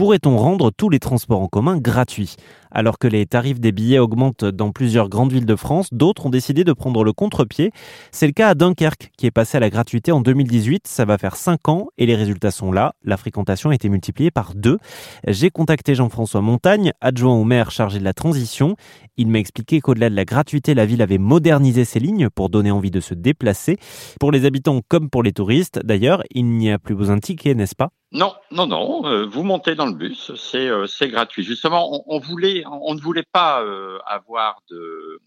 Pourrait-on rendre tous les transports en commun gratuits? Alors que les tarifs des billets augmentent dans plusieurs grandes villes de France, d'autres ont décidé de prendre le contre-pied. C'est le cas à Dunkerque, qui est passé à la gratuité en 2018. Ça va faire 5 ans et les résultats sont là. La fréquentation a été multipliée par 2. J'ai contacté Jean-François Montagne, adjoint au maire chargé de la transition. Il m'a expliqué qu'au-delà de la gratuité, la ville avait modernisé ses lignes pour donner envie de se déplacer. Pour les habitants comme pour les touristes, d'ailleurs, il n'y a plus besoin de ticket, n'est-ce pas? Non, non, non. Euh, vous montez dans le bus, c'est euh, gratuit. Justement, on, voulait, on ne voulait pas euh, avoir de,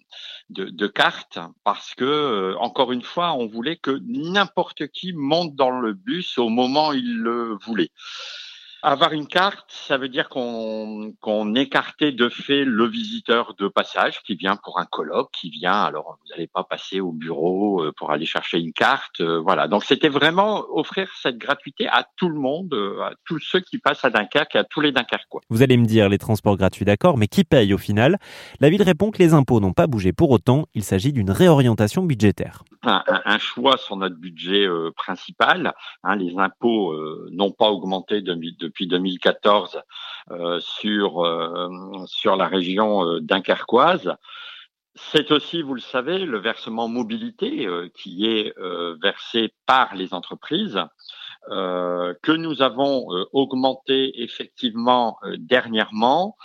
de, de carte parce que encore une fois, on voulait que n'importe qui monte dans le bus au moment où il le voulait. Avoir une carte, ça veut dire qu'on écartait de fait le visiteur de passage qui vient pour un colloque, qui vient. Alors, vous n'allez pas passer au bureau euh, pour aller chercher une carte, euh, voilà. Donc, c'était vraiment offrir cette gratuité à tout le monde, euh, à tous ceux qui passent à Dunkerque, à tous les Dunkerquois. Vous allez me dire les transports gratuits, d'accord, mais qui paye au final? La ville répond que les impôts n'ont pas bougé. Pour autant, il s'agit d'une réorientation budgétaire. Un, choix sur notre budget principal. Hein, les impôts n'ont pas augmenté depuis depuis 2014 euh, sur euh, sur la région euh, dunkerquoise. C'est aussi, vous le savez, le versement mobilité qui est versé par les entreprises. que nous avons augmenté effectivement dernièrement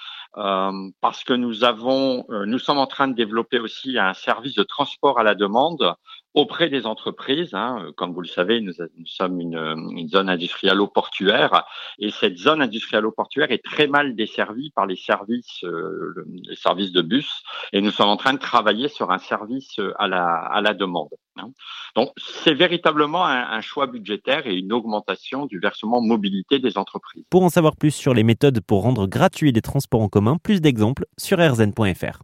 parce que nous avons, nous sommes en train de développer aussi un service de transport à la demande auprès des entreprises. Hein. Comme vous le savez, nous, sommes une, zone industrialo-portuaire et cette zone industrialo-portuaire est très mal desservie par les services, euh, les services de bus et nous sommes en train de travailler sur un service euh, à la, à la demande. Hein. Donc, c'est véritablement un, choix budgétaire et une augmentation du versement mobilité des entreprises. Pour en savoir plus sur les méthodes pour rendre gratuits les transports en commun, plus d'exemples sur rzn.fr.